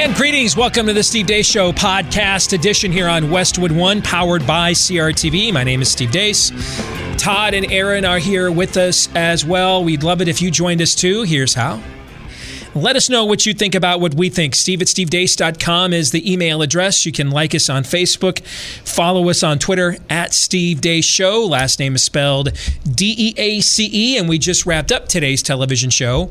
And greetings. Welcome to the Steve Deace Show podcast edition here on Westwood One, powered by CRTV. My name is Steve Deace. Todd and Aaron are here with us as well. We'd love it if you joined us too. Here's how. Let us know what you think about what we think. Steve at stevedeace.com is the email address. You can like us on Facebook, follow us on Twitter at Steve Deace Show. Last name is spelled D E A C E. And we just wrapped up today's television show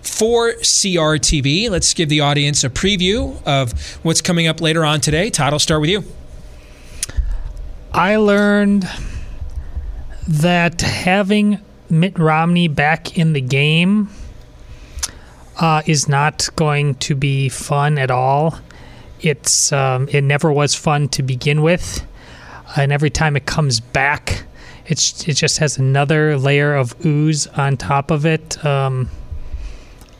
for CRTV. Let's give the audience a preview of what's coming up later on today. Todd, I'll start with you. I learned that having Mitt Romney back in the game uh, is not going to be fun at all. It's um, it never was fun to begin with, and every time it comes back, it's it just has another layer of ooze on top of it. Um,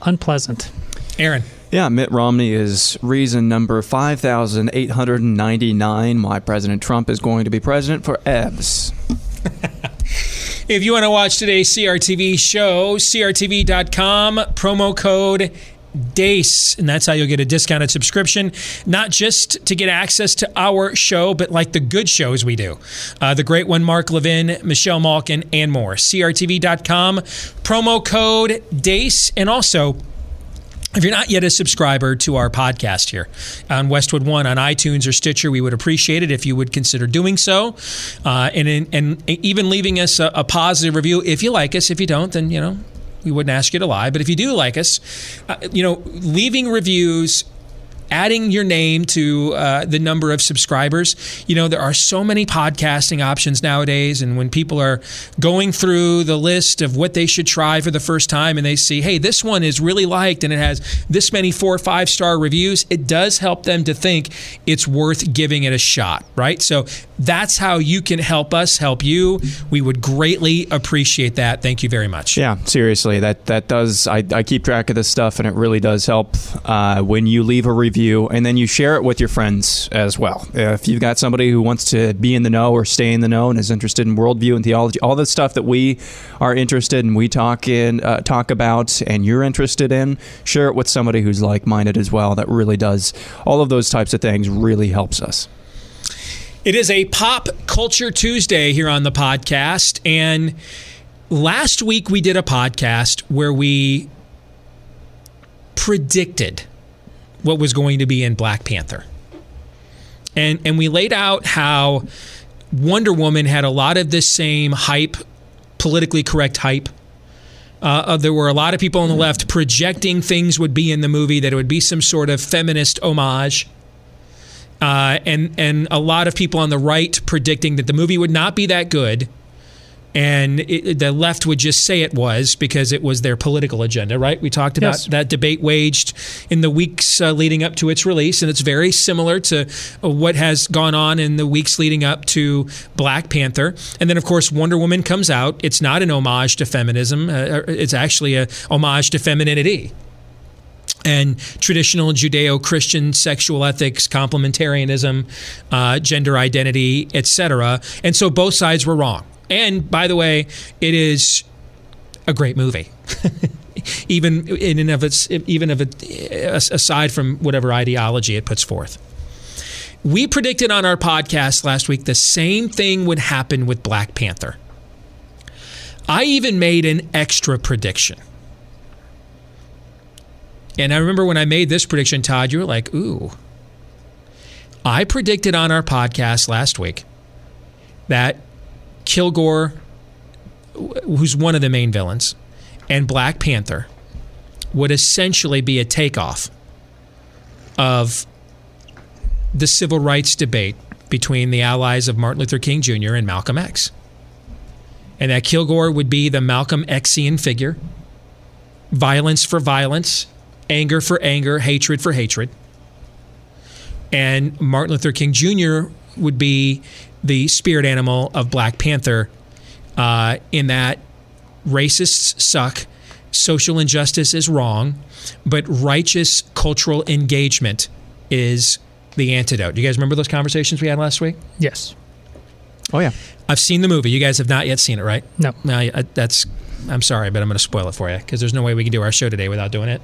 unpleasant. Aaron. Yeah, Mitt Romney is reason number 5,899 why President Trump is going to be president for EBS. If you want to watch today's CRTV show, crtv.com, promo code DEACE, and that's how you'll get a discounted subscription, not just to get access to our show, but like the good shows we do. Uh, the great one, Mark Levin, Michelle Malkin, and more. CRTV.com, promo code DEACE, and also if you're not yet a subscriber to our podcast here on Westwood One on iTunes or Stitcher, we would appreciate it if you would consider doing so, uh, and and even leaving us a, a positive review if you like us. If you don't, then you know we wouldn't ask you to lie. But if you do like us, uh, you know, leaving reviews adding your name to uh, the number of subscribers. You know, there are so many podcasting options nowadays. And when people are going through the list of what they should try for the first time and they see, hey, this one is really liked and it has this many four or five star reviews, it does help them to think it's worth giving it a shot, right? So that's how you can help us help you. We would greatly appreciate that. Thank you very much. Yeah, seriously, that that does. I, I keep track of this stuff, and it really does help uh, when you leave a review and then you share it with your friends as well. If you've got somebody who wants to be in the know or stay in the know and is interested in worldview and theology, all the stuff that we are interested in, we talk in uh, talk about, and you're interested in, share it with somebody who's like minded as well. That really does. All of those types of things really helps us. It is a Pop Culture Tuesday here on the podcast. And last week we did a podcast where we predicted what was going to be in Black Panther. And and we laid out how Wonder Woman had a lot of this same hype, politically correct hype. Uh, there were a lot of people on the left projecting things would be in the movie that it would be some sort of feminist homage. Uh, and and a lot of people on the right predicting that the movie would not be that good, and it, the left would just say it was because it was their political agenda. Right? We talked about Yes. that debate waged in the weeks uh, leading up to its release, and it's very similar to uh, what has gone on in the weeks leading up to Black Panther. And then, of course, Wonder Woman comes out. It's not an homage to feminism; uh, it's actually a homage to femininity and traditional Judeo-Christian sexual ethics, complementarianism, uh, gender identity, etc. And so both sides were wrong. And by the way, it is a great movie. even in and of its, even of it, aside from whatever ideology it puts forth. We predicted on our podcast last week the same thing would happen with Black Panther. I even made an extra prediction. And I remember when I made this prediction, Todd, you were like, ooh. I predicted on our podcast last week that Kilgore, who's one of the main villains, and Black Panther would essentially be a takeoff of the civil rights debate between the allies of Martin Luther King Jr. and Malcolm X. And that Kilgore would be the Malcolm Xian figure, violence for violence, anger for anger, hatred for hatred. and Martin Luther King Jr. would be the spirit animal of Black Panther. Uh, in that racists suck, social injustice is wrong, but righteous cultural engagement is the antidote. Do you guys remember those conversations we had last week? Yes. Oh yeah. I've seen the movie. You guys have not yet seen it, right? No. No, I- that's. I'm sorry, but I'm going to spoil it for you because there's no way we can do our show today without doing it.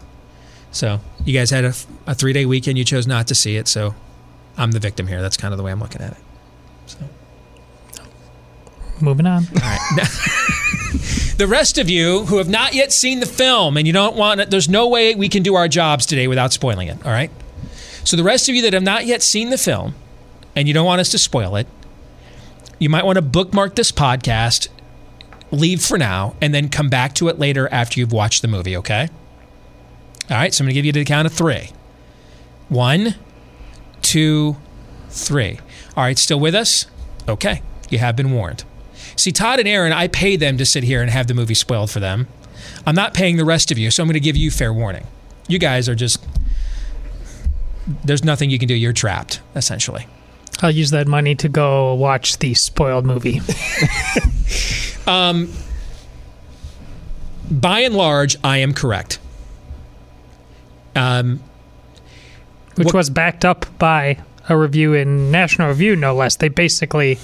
So you guys had a, a three day weekend. You chose not to see it, so I'm the victim here. That's kind of the way I'm looking at it. So moving on. The rest of you who have not yet seen the film and you don't want it, there's no way we can do our jobs today without spoiling it. All right. So the rest of you that have not yet seen the film and you don't want us to spoil it, you might want to bookmark this podcast, leave for now, and then come back to it later after you've watched the movie. Okay. All right. So I'm going to give you the count of three. One, two, three. All right. Still with us? Okay. You have been warned. See, Todd and Aaron, I pay them to sit here and have the movie spoiled for them. I'm not paying the rest of you, so I'm going to give you fair warning. You guys are just. There's nothing you can do. You're trapped, essentially. I'll use that money to go watch the spoiled movie. um, By and large, I am correct. Um, which What- was backed up by a review in National Review, no less. They basically,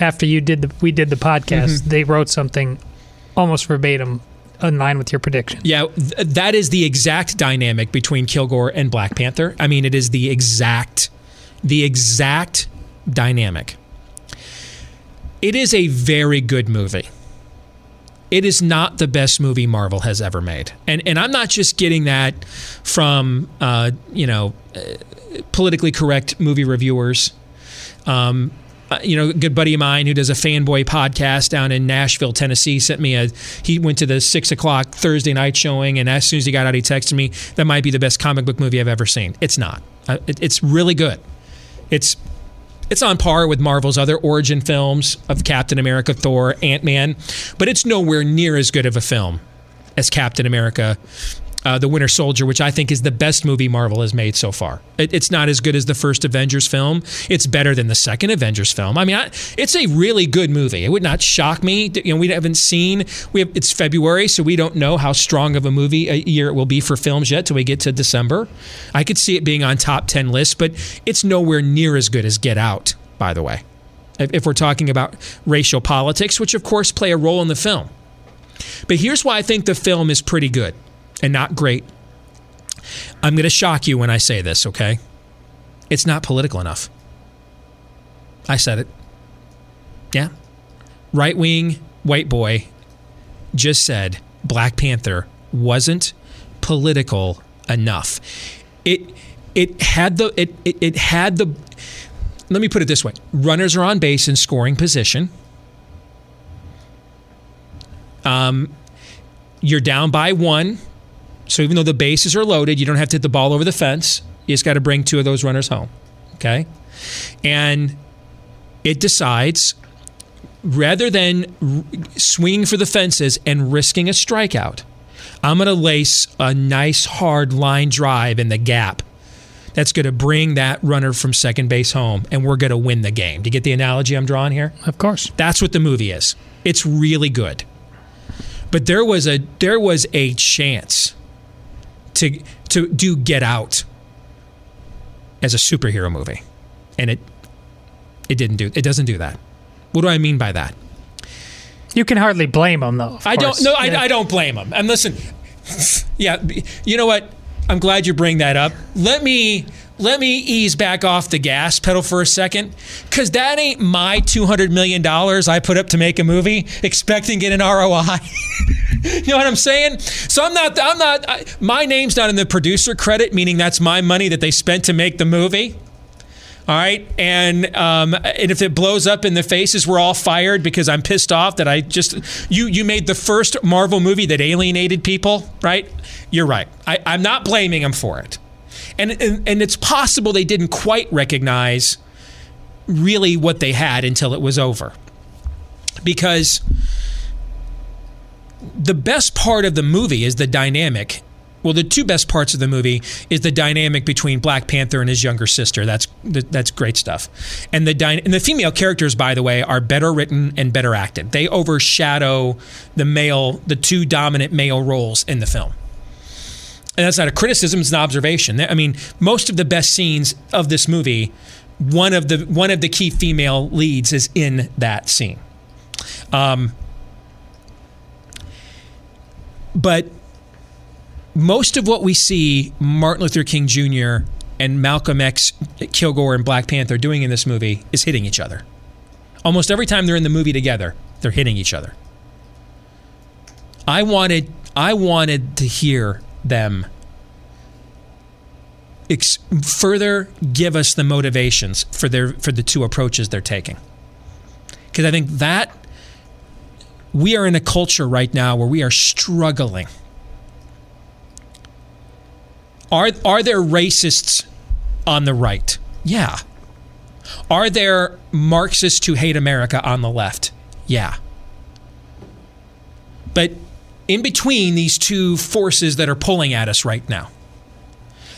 after you did the we did the podcast, Mm-hmm. they wrote something almost verbatim in line with your prediction. yeah, th- that is the exact dynamic between Kilgore and Black Panther. I mean, it is the exact, the exact dynamic. It is a very good movie. it is not the best movie Marvel has ever made. And and I'm not just getting that from uh, you know uh, politically correct movie reviewers. Um, uh, you know, a good buddy of mine who does a fanboy podcast down in Nashville, Tennessee, sent me a. He went to the six o'clock Thursday night showing, and as soon as he got out, he texted me, "That might be the best comic book movie I've ever seen." It's not. Uh, it's really good. It's it's on par with Marvel's other origin films of Captain America, Thor, Ant Man, but it's nowhere near as good of a film as Captain America, uh, The Winter Soldier, which I think is the best movie Marvel has made so far. It, it's not as good as the first Avengers film. It's better than the second Avengers film. I mean, I, it's a really good movie. It would not shock me. You know, we haven't seen. We have, it's February, so we don't know how strong of a movie a year it will be for films yet till we get to December. I could see it being on top ten lists, but it's nowhere near as good as Get Out. By the way, if, if we're talking about racial politics, which of course play a role in the film. But here's why I think the film is pretty good and not great. I'm going to shock you when I say this, okay? It's not political enough. I said it. Yeah. Right wing white boy just said Black Panther wasn't political enough. It it had the it, it, it had the let me put it this way. Runners are on base in scoring position. Um, you're down by one. So even though the bases are loaded, you don't have to hit the ball over the fence. You just got to bring two of those runners home. Okay. And it decides rather than r- swinging for the fences and risking a strikeout, I'm going to lace a nice hard line drive in the gap that's going to bring that runner from second base home and we're going to win the game. Do you get the analogy I'm drawing here? Of course. That's what the movie is. It's really good. But there was a there was a chance to to do Get Out as a superhero movie. And it it didn't do it doesn't do that. What do I mean by that? You can hardly blame them, though. I don't no Yeah. I, I don't blame him. And listen, yeah, you know what? I'm glad you bring that up. Let me let me ease back off the gas pedal for a second, because that ain't my 200 million dollars I put up to make a movie, expecting get an ROI. you know what I'm saying? So I'm not I'm not I, my name's not in the producer credit, meaning that's my money that they spent to make the movie. All right, and um, and if it blows up in the faces, we're all fired because I'm pissed off that I just you you made the first Marvel movie that alienated people. Right? You're right. I, I'm not blaming them for it, and, and and it's possible they didn't quite recognize really what they had until it was over, because the best part of the movie is the dynamic Well, the two best parts of the movie is the dynamic between Black Panther and his younger sister. That's that's great stuff. And the dy- and the female characters, by the way, are better written and better acted. They overshadow the male, the two dominant male roles in the film. And that's not a criticism; it's an observation. I mean, most of the best scenes of this movie, one of the one of the key female leads is in that scene. Um, but most of what we see Martin Luther King Jr. and Malcolm X, Kilgore, and Black Panther doing in this movie is hitting each other. Almost every time they're in the movie together, they're hitting each other. I wanted, I wanted to hear them ex- further give us the motivations for their for the two approaches they're taking, because I think that we are in a culture right now where we are struggling are are there racists on the right? Yeah. Are there Marxists who hate America on the left? Yeah. But in between these two forces that are pulling at us right now,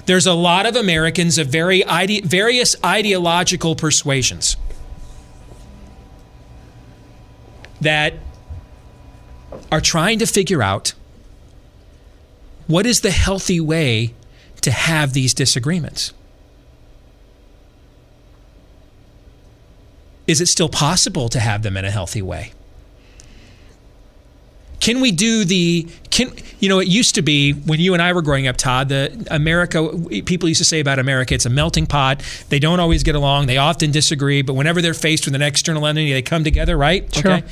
there's a lot of Americans of very ide- various ideological persuasions that are trying to figure out what is the healthy way to have these disagreements. Is it still possible to have them in a healthy way? Can we do the can you know it used to be when you and I were growing up Todd the America people used to say about America it's a melting pot. They don't always get along. They often disagree but whenever they're faced with an external enemy they come together right? Sure. okay.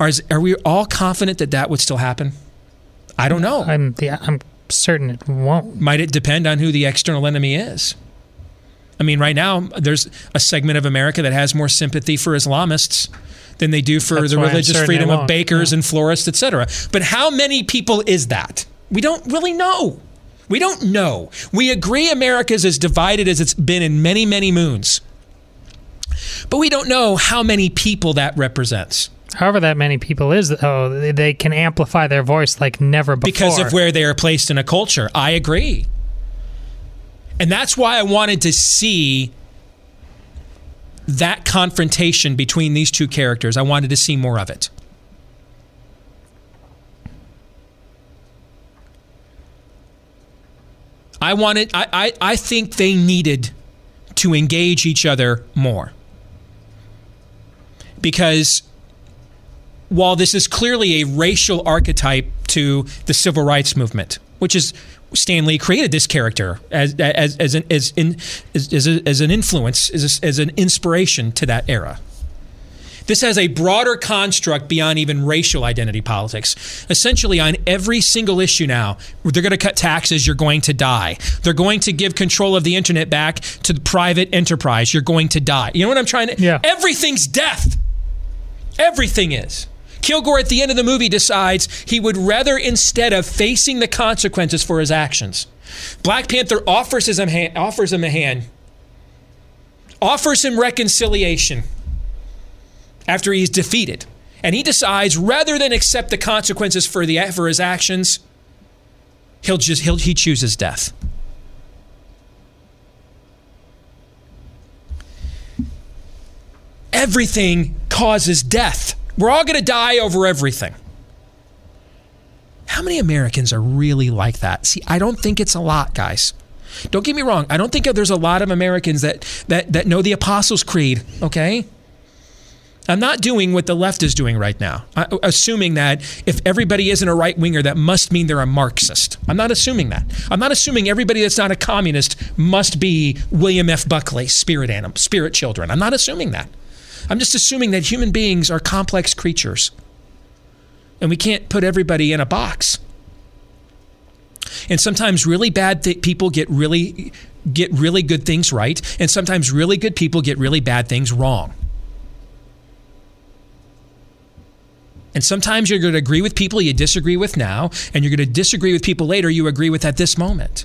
Are, are we all confident that that would still happen? I don't know. I'm yeah, I'm certain it won't. might it depend on who the external enemy is? I mean, right now there's a segment of America that has more sympathy for Islamists than they do for That's the religious freedom of bakers Yeah. and florists, etc. But how many people is that? We don't really know. We don't know. We agree America's as divided as it's been in many, many moons. But we don't know how many people that represents However, that many people is, oh, they- they can amplify their voice like never before. because of where they are placed in a culture. I agree. And that's why I wanted to see that confrontation between these two characters. I wanted to see more of it. I wanted I, I, I think they needed to engage each other more. Because while this is clearly a racial archetype to the civil rights movement, which is Stan Lee created this character as as as an as in as, as, a, as an influence as, a, as an inspiration to that era. This has a broader construct beyond even racial identity politics. Essentially, on every single issue now, they're going to cut taxes, you're going to die. They're going to give control of the internet back to the private enterprise, you're going to die. You know what I'm trying to? Yeah. Everything's death. Everything is. Kilgore at the end of the movie decides he would rather, instead of facing the consequences for his actions, Black Panther offers, his, offers him a hand, offers him reconciliation after he's defeated. And he decides rather than accept the consequences for, the, for his actions, he'll just, he'll, he chooses death. Everything causes death. We're all going to die over everything. How many Americans are really like that? See, I don't think it's a lot, guys. Don't get me wrong. I don't think there's a lot of Americans that that that know the Apostles' Creed. Okay. I'm not doing what the left is doing right now, I, assuming that if everybody isn't a right winger, that must mean they're a Marxist. I'm not assuming that. I'm not assuming everybody that's not a communist must be William F. Buckley, spirit animal, spirit children. I'm not assuming that. I'm just assuming that human beings are complex creatures. And we can't put everybody in a box. And sometimes really bad th- people get really get really good things right, and sometimes really good people get really bad things wrong. And sometimes you're going to agree with people you disagree with now, and you're going to disagree with people later you agree with at this moment.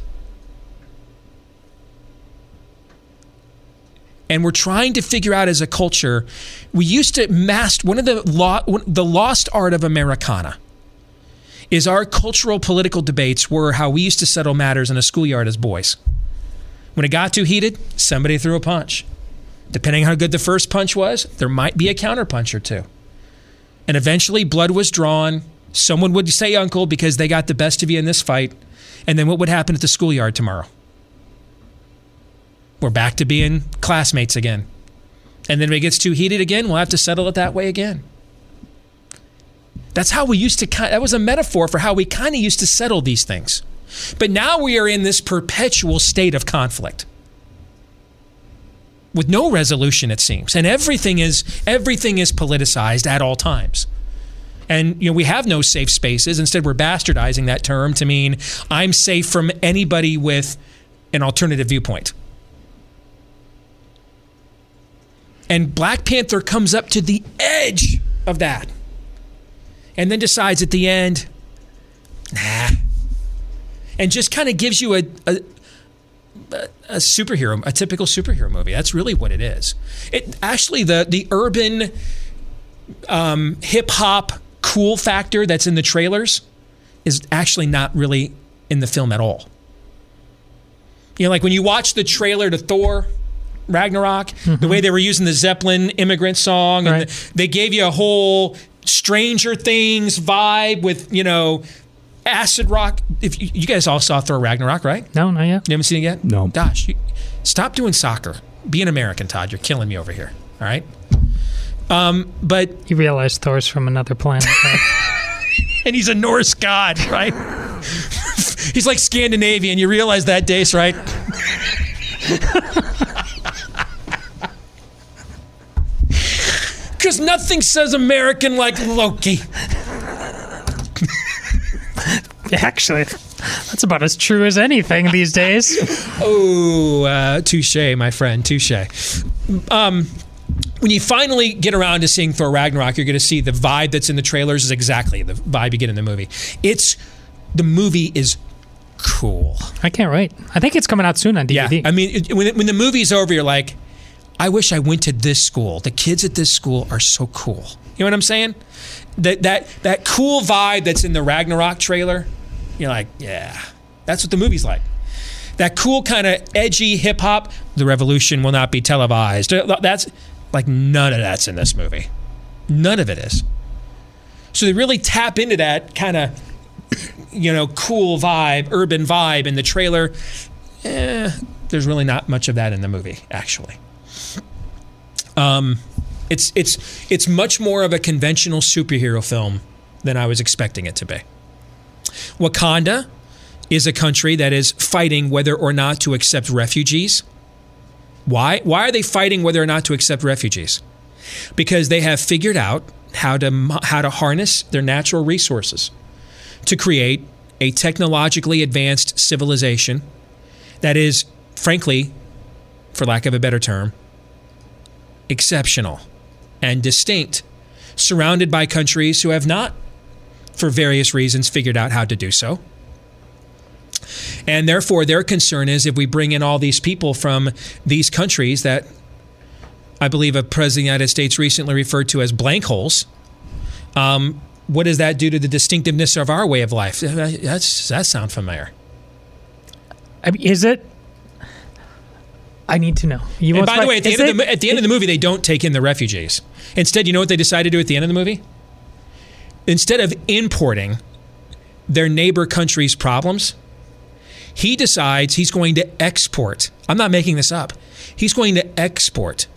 And we're trying to figure out as a culture. We used to master one of the one- the lost art of Americana is our cultural political debates were how we used to settle matters in a schoolyard as boys. When it got too heated, somebody threw a punch. Depending on how good the first punch was, there might be a counterpunch or two. And eventually, blood was drawn. Someone would say uncle because they got the best of you in this fight. And then what would happen at the schoolyard tomorrow? We're back to being classmates again. And then if it gets too heated again, we'll have to settle it that way again. That's how we used to that was a metaphor for how we kind of used to settle these things. But now we are in this perpetual state of conflict. With no resolution it seems. And everything is everything is politicized at all times. And you know, we have no safe spaces. Instead, we're bastardizing that term to mean I'm safe from anybody with an alternative viewpoint. And Black Panther comes up to the edge of that and then decides at the end, nah. And just kind of gives you a, a, a superhero, a typical superhero movie. That's really what it is. It actually the the urban um, hip hop cool factor that's in the trailers is actually not really in the film at all. You know, like when you watch the trailer to Thor, Ragnarok, mm-hmm. the way they were using the Zeppelin immigrant song, and right. the, they gave you a whole Stranger Things vibe with, you know, acid rock. If you, you guys all saw Thor Ragnarok, right? No, not yet. You haven't seen it yet? No. Gosh, you, stop doing soccer. Be an American, Todd. You're killing me over here. All right. Um, but you realize Thor's from another planet, right? and he's a Norse god, right? he's like Scandinavian. You realize that, Deace, right? Because nothing says American like Loki. Actually, that's about as true as anything these days. oh, uh, touche, my friend, touche. Um, when you finally get around to seeing Thor Ragnarok, you're going to see the vibe that's in the trailers is exactly the vibe you get in the movie. It's the movie is cool. I can't wait. I think it's coming out soon on DVD. Yeah, I mean, it, when, when the movie's over, you're like, I wish I went to this school. The kids at this school are so cool. You know what I'm saying? That that that cool vibe that's in the Ragnarok trailer. You're like, yeah, that's what the movie's like. That cool kind of edgy hip hop. The revolution will not be televised. That's like none of that's in this movie. None of it is. So they really tap into that kind of, you know, cool vibe, urban vibe in the trailer. Eh, there's really not much of that in the movie, actually. Um, it's it's it's much more of a conventional superhero film than I was expecting it to be. Wakanda is a country that is fighting whether or not to accept refugees. Why? Why are they fighting whether or not to accept refugees? Because they have figured out how to how to harness their natural resources to create a technologically advanced civilization that is frankly for lack of a better term exceptional and distinct, surrounded by countries who have not, for various reasons, figured out how to do so. And therefore, their concern is if we bring in all these people from these countries that I believe a president of the United States recently referred to as blank holes, um, what does that do to the distinctiveness of our way of life? That's, that sound familiar? I mean, is it? I need to know. You and by the way, at the, end, it, of the, at the end it, of the movie, they don't take in the refugees. Instead, you know what they decide to do at the end of the movie? Instead of importing their neighbor country's problems, he decides he's going to export. I'm not making this up. He's going to export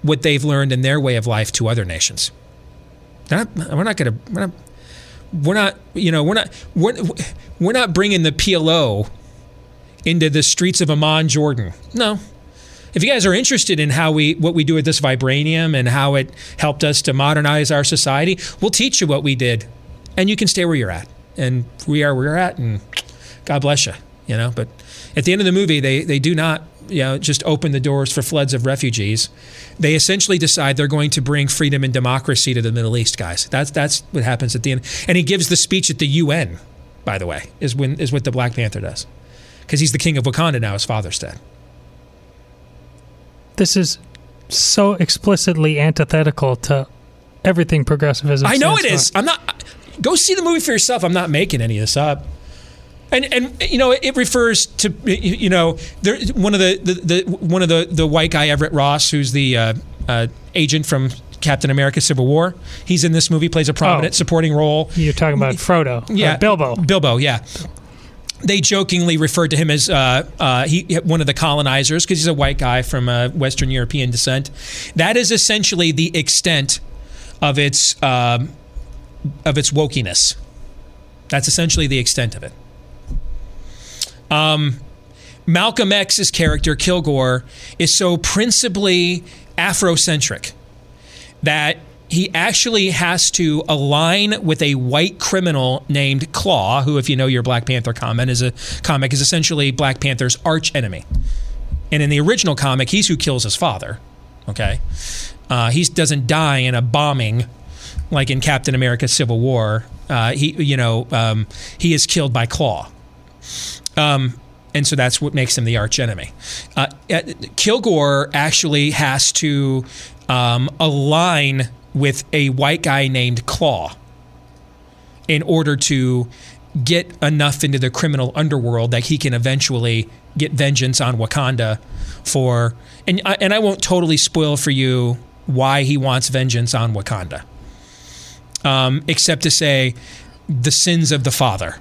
what they've learned in their way of life to other nations. Not, we're not going to. We're not, we're not. You know. We're not. We're, we're not bringing the PLO into the streets of Amman, Jordan. No. If you guys are interested in how we what we do with this vibranium and how it helped us to modernize our society, we'll teach you what we did, and you can stay where you're at. And we are where we're at, and God bless you. You know, but at the end of the movie, they they do not you know just open the doors for floods of refugees. They essentially decide they're going to bring freedom and democracy to the Middle East, guys. That's that's what happens at the end. And he gives the speech at the UN, by the way, is when is what the Black Panther does because he's the king of Wakanda now, his father's dead. This is so explicitly antithetical to everything progressivism. I know it is. I'm not. Go see the movie for yourself. I'm not making any of this up. And and you know it refers to you know there one of the, the, the one of the the white guy Everett Ross who's the uh, uh, agent from Captain America: Civil War. He's in this movie, plays a prominent Oh. supporting role. You're talking about Frodo. Yeah, Bilbo. Bilbo, yeah. They jokingly referred to him as uh, uh, he one of the colonizers because he's a white guy from uh, Western European descent. That is essentially the extent of its um, of its wokiness. That's essentially the extent of it. Um, Malcolm X's character Kilgore is so principally Afrocentric that he actually has to align with a white criminal named Claw, who, if you know your Black Panther comic, is a comic is essentially Black Panther's arch enemy. And in the original comic, he's who kills his father. Okay, uh, he doesn't die in a bombing like in Captain America: Civil War. Uh, he, you know, um, he is killed by Claw. Um, and so that's what makes him the arch enemy. Uh, uh, Kilgore actually has to um, align with a white guy named Claw in order to get enough into the criminal underworld that he can eventually get vengeance on Wakanda for and I, and I won't totally spoil for you why he wants vengeance on Wakanda. Um, except to say the sins of the father.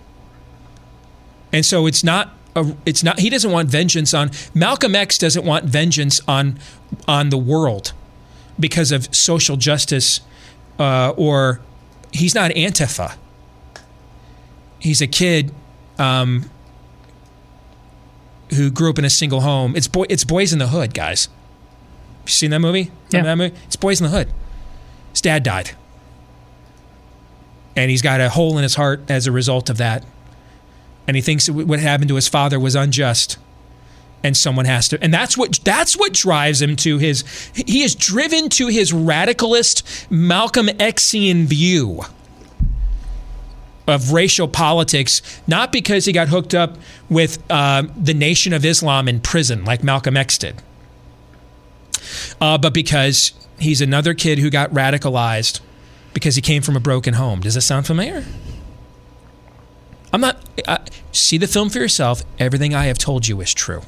And so it's not a, it's not he doesn't want vengeance on Malcolm X doesn't want vengeance on on the world because of social justice uh, or he's not Antifa. He's a kid um, who grew up in a single home. It's boy it's Boys in the Hood, guys. You seen that movie? Yeah. That movie? It's Boys in the Hood. His dad died. And he's got a hole in his heart as a result of that and he thinks what happened to his father was unjust and someone has to and that's what that's what drives him to his he is driven to his radicalist Malcolm Xian view of racial politics not because he got hooked up with uh, the Nation of Islam in prison like Malcolm X did uh, but because he's another kid who got radicalized because he came from a broken home does that sound familiar I'm not. Uh, see the film for yourself. Everything I have told you is true.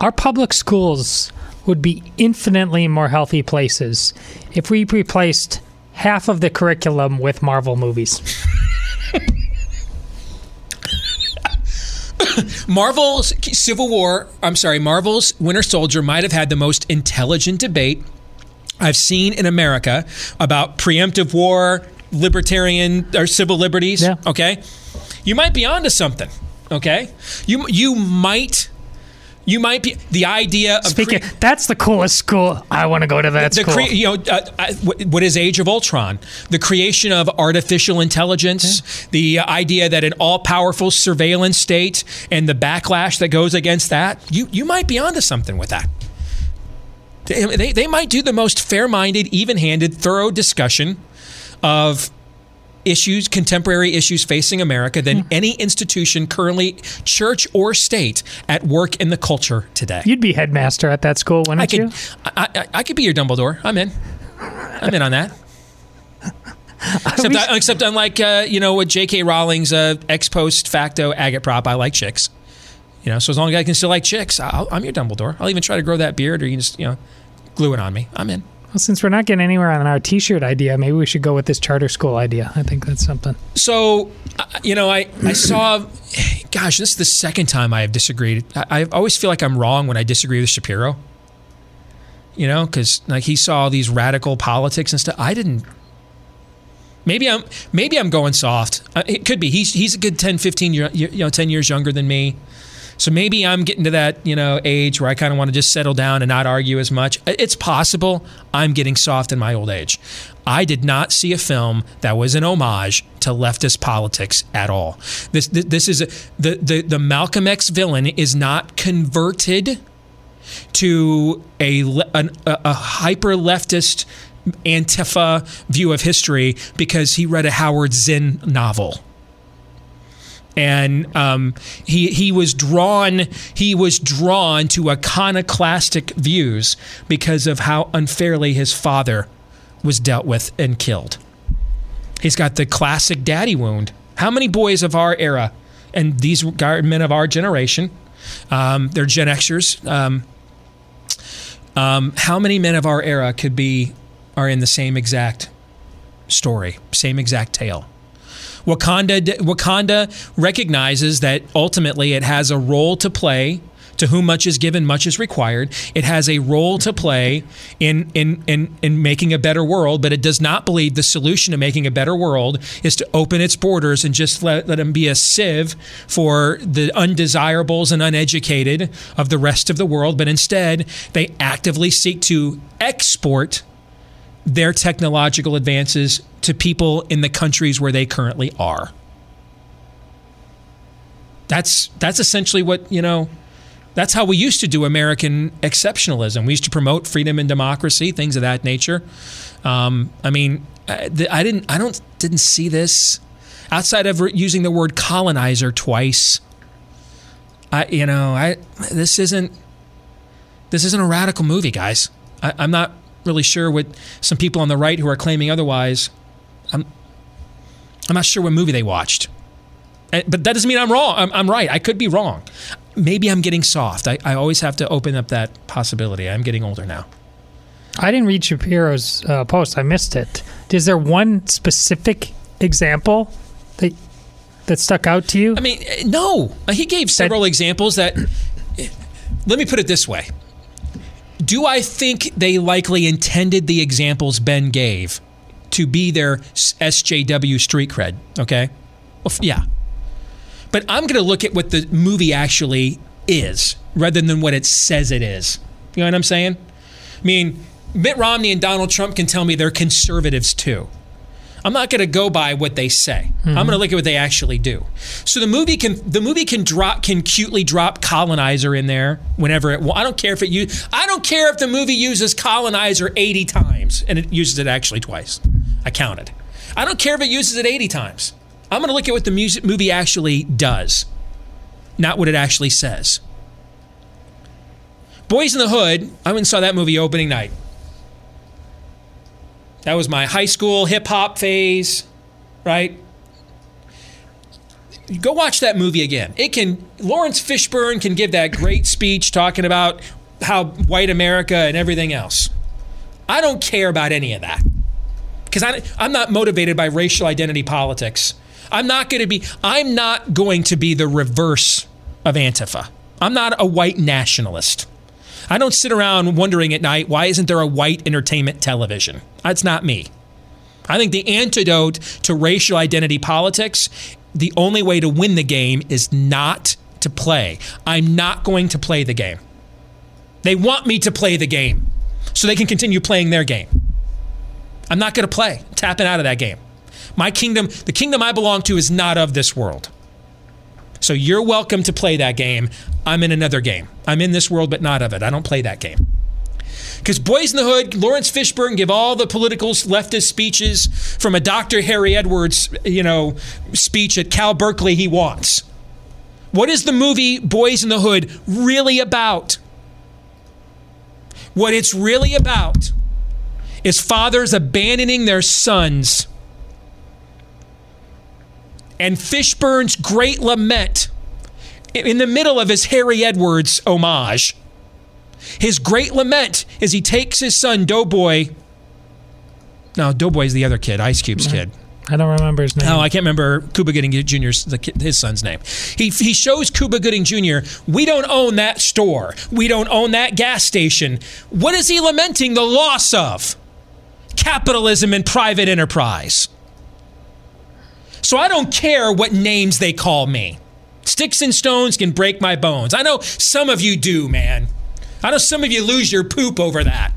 Our public schools would be infinitely more healthy places if we replaced half of the curriculum with Marvel movies. Marvel's Civil War. I'm sorry. Marvel's Winter Soldier might have had the most intelligent debate I've seen in America about preemptive war, libertarian or civil liberties. Yeah. Okay, you might be onto something. Okay, you you might. You might be the idea of Speaking, cre- that's the coolest school. I want to go to that the school. cre- you know uh, uh, what- is Age of Ultron? The creation of artificial intelligence, the idea that an all-powerful surveillance state, and the backlash that goes against that. You you might be onto something with that. They, they, they might do the most fair-minded, even-handed, thorough discussion of issues, contemporary issues facing America than any institution currently, church or state, at work in the culture today. You'd be headmaster at that school, wouldn't I could, you? I, I, I could be your Dumbledore. I'm in. I'm in on that. Except, I, except unlike uh, you know what J.K. Rowling's uh, ex post facto agitprop, I like chicks. You know, so as long as I can still like chicks, I'll, I'm your Dumbledore. I'll even try to grow that beard, or you can just you know glue it on me. I'm in. Well, since we're not getting anywhere on our T-shirt idea, maybe we should go with this charter school idea. I think that's something. So, uh, you know, I, I saw, gosh, this is the second time I have disagreed. I, I always feel like I'm wrong when I disagree with Shapiro. You know, because like he saw these radical politics and stuff. I didn't. Maybe I'm maybe I'm going soft. Uh, it could be. He's he's a good 10, 15 year, you know, 10 years younger than me. So maybe I'm getting to that, you know, age where I kind of want to just settle down and not argue as much. It's possible I'm getting soft in my old age. I did not see a film that was an homage to leftist politics at all. This this, this is a, the the the Malcolm X villain is not converted to a an, a, a hyper leftist Antifa view of history because he read a Howard Zinn novel and um, he he was drawn he was drawn to iconoclastic views because of how unfairly his father was dealt with and killed. He's got the classic daddy wound. How many boys of our era and these men of our generation, um, they're Gen Xers, um, um, how many men of our era could be are in the same exact story, same exact tale? Wakanda Wakanda recognizes that ultimately it has a role to play. To whom much is given, much is required. It has a role to play in, in, in, in making a better world, but it does not believe the solution to making a better world is to open its borders and just let, let them be a sieve for the undesirables and uneducated of the rest of the world. But instead, they actively seek to export their technological advances to people in the countries where they currently are. That's that's essentially what you know. That's how we used to do American exceptionalism. We used to promote freedom and democracy, things of that nature. Um, I mean, I, I didn't, I don't, didn't see this outside of using the word colonizer twice. I, you know, I this isn't this isn't a radical movie, guys. I, I'm not really sure what some people on the right who are claiming otherwise. I'm I'm not sure what movie they watched. Eh, But that doesn't mean I'm wrong. I'm, I'm right. I could be wrong. Maybe I'm getting soft. I, I always have to open up that possibility. I'm getting older now. I didn't read Shapiro's uh, post. I missed it. Is there one specific example that that stuck out to you? I mean, eh, no. He gave several examples that. Let me put it this way. Do I think they likely intended the examples Ben gave to be their SJW street cred? Okay. Well, yeah. But I'm going to look at what the movie actually is rather than what it says it is. You know what I'm saying? I mean, Mitt Romney and Donald Trump can tell me they're conservatives too. I'm not going to go by what they say. I'm going to mm-hmm. look at what they actually do. So the movie can the movie can drop can cutely drop colonizer in there whenever it. Well, I don't care if it use. I don't care if the movie uses colonizer 80 times and it uses it actually twice. I counted. I don't care if it uses it 80 times. I'm going to look at what the music, movie actually does, not what it actually says. Boys in the Hood. I went and saw that movie opening night. That was my high school hip hop phase, right? Go watch that movie again. It can Laurence Fishburne can give that great speech talking about how white America and everything else. I don't care about any of that because I'm not motivated by racial identity politics. I'm not going to be. I'm not going to be the reverse of Antifa. I'm not a white nationalist. I don't sit around wondering at night why isn't there a white entertainment television. That's not me. I think the antidote to racial identity politics, the only way to win the game is not to play. I'm not going to play the game. They want me to play the game so they can continue playing their game. I'm not going to play. Tapping out of that game. My kingdom, the kingdom I belong to, is not of this world. So you're welcome to play that game. I'm in another game. I'm in this world, but not of it. I don't play that game. Because Boys in the Hood, Laurence Fishburne give all the political leftist speeches from a Dr. Harry Edwards, you know, speech at Cal Berkeley he wants. What is the movie Boys in the Hood really about? What it's really about is fathers abandoning their sons. And Fishburne's great lament in the middle of his Harry Edwards homage. His great lament is he takes his son Doughboy. No, Doughboy's the other kid, Ice Cube's mm-hmm. kid. I don't remember his name. Oh, I can't remember Cuba Gooding Jr.'s the, kid- his son's name. He he shows Cuba Gooding Jr. We don't own that store. We don't own that gas station. What is he lamenting the loss of? Capitalism and private enterprise. So I don't care what names they call me. Sticks and stones can break my bones. I know some of you do, man. I know some of you lose your poop over that.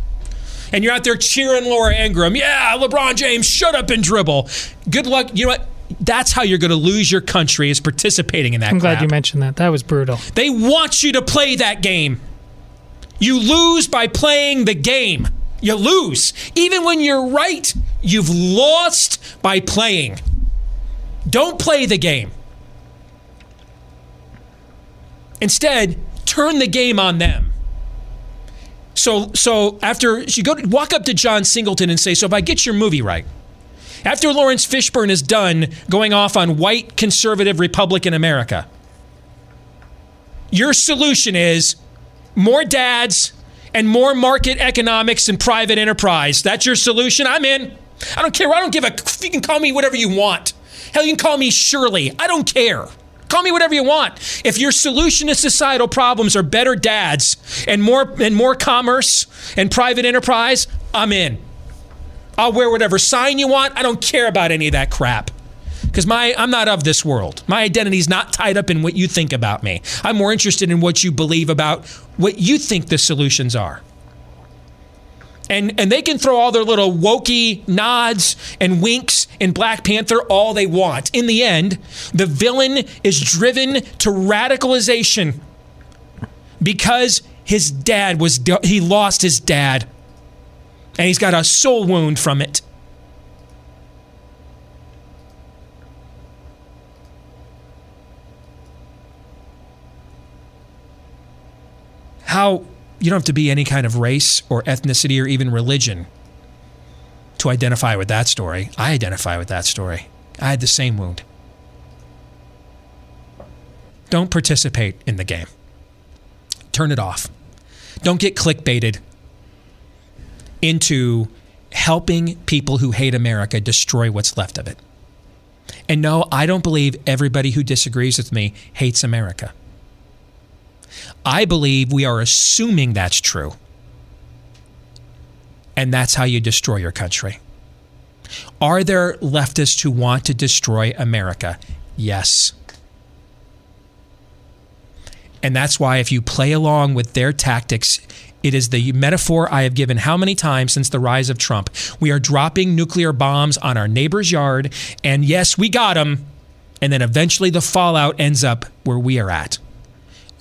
And you're out there cheering Laura Ingraham. Yeah, LeBron James, shut up and dribble. Good luck. You know what? That's how you're going to lose your country is participating in that I'm glad crap. you mentioned that. That was brutal. They want you to play that game. You lose by playing the game. You lose. Even when you're right, you've lost by playing. Don't play the game. Instead, turn the game on them. So, so after you go walk up to John Singleton and say, "So if I get your movie right, After Laurence Fishburne is done going off on white conservative Republican America, your solution is more dads and more market economics and private enterprise. That's your solution. I'm in. I don't care. I don't give a. You can call me whatever you want. Hell, you can call me Shirley. I don't care. Call me whatever you want. If your solution to societal problems are better dads and more and more commerce and private enterprise, I'm in. I'll wear whatever sign you want. I don't care about any of that crap. Because my I'm not of this world. My identity is not tied up in what you think about me. I'm more interested in what you believe about what you think the solutions are and and they can throw all their little wokey nods and winks in Black Panther all they want. In the end, the villain is driven to radicalization because his dad was he lost his dad and he's got a soul wound from it. How you don't have to be any kind of race or ethnicity or even religion to identify with that story. I identify with that story. I had the same wound. Don't participate in the game. Turn it off. Don't get clickbaited into helping people who hate America destroy what's left of it. And no, I don't believe everybody who disagrees with me hates America. I believe we are assuming that's true. And that's how you destroy your country. Are there leftists who want to destroy America? Yes. And that's why, if you play along with their tactics, it is the metaphor I have given how many times since the rise of Trump. We are dropping nuclear bombs on our neighbor's yard, and yes, we got them. And then eventually the fallout ends up where we are at.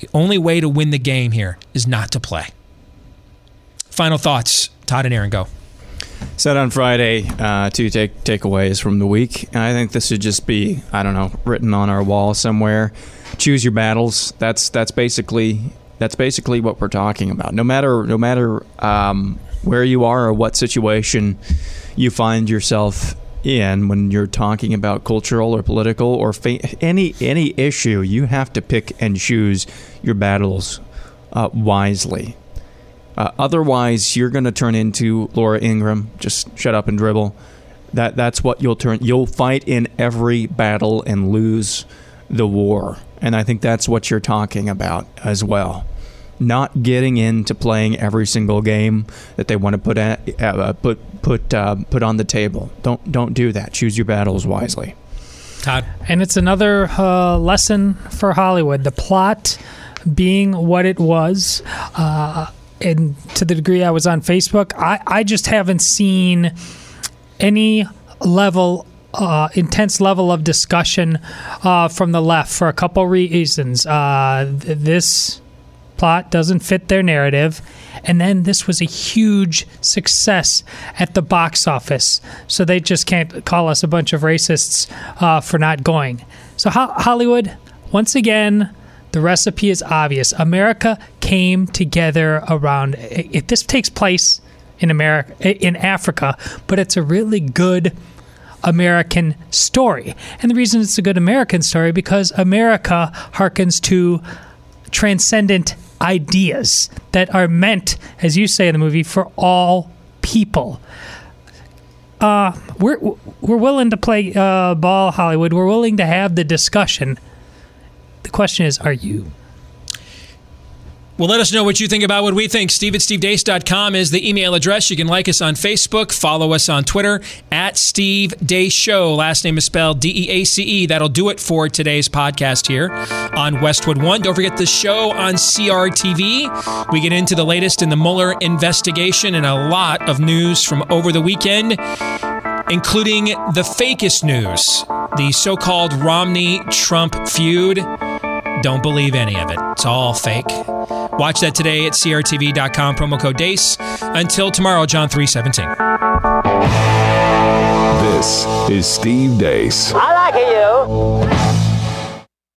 The only way to win the game here is not to play. Final thoughts, Todd and Aaron, go. Said on Friday, uh, two take takeaways from the week. And I think this should just be, I don't know, written on our wall somewhere. Choose your battles. That's that's basically that's basically what we're talking about. No matter no matter um, where you are or what situation you find yourself in when you're talking about cultural or political or fa- any any issue, you have to pick and choose your battles uh, wisely. Uh, otherwise, you're going to turn into Laura Ingraham. Just shut up and dribble. That that's what you'll turn. You'll fight in every battle and lose the war. And I think that's what you're talking about as well not getting into playing every single game that they want to put at, uh, put put uh, put on the table. Don't don't do that. Choose your battles wisely. Todd, and it's another uh, lesson for Hollywood. The plot being what it was, uh, and to the degree I was on Facebook, I I just haven't seen any level uh, intense level of discussion uh, from the left for a couple reasons. Uh, th- this plot doesn't fit their narrative. And then this was a huge success at the box office. So they just can't call us a bunch of racists uh, for not going. So, ho- Hollywood, once again, the recipe is obvious. America came together around. If this takes place in America, in Africa, but it's a really good American story. And the reason it's a good American story because America harkens to transcendent ideas that are meant, as you say in the movie, for all people. Uh, we're we're willing to play uh, ball, Hollywood. We're willing to have the discussion. The question is, are you? Well, let us know what you think about what we think. Steve at stevedeace.com is the email address. You can like us on Facebook, follow us on Twitter at Steve Deace Show. Last name is spelled D E A C E. That'll do it for today's podcast here on Westwood One. Don't forget the show on CRTV. We get into the latest in the Mueller investigation and a lot of news from over the weekend, including the fakest news, the so called Romney Trump feud. Don't believe any of it. It's all fake. Watch that today at crtv.com, promo code DEACE. Until tomorrow, John 317. This is Steve Deace. I like you.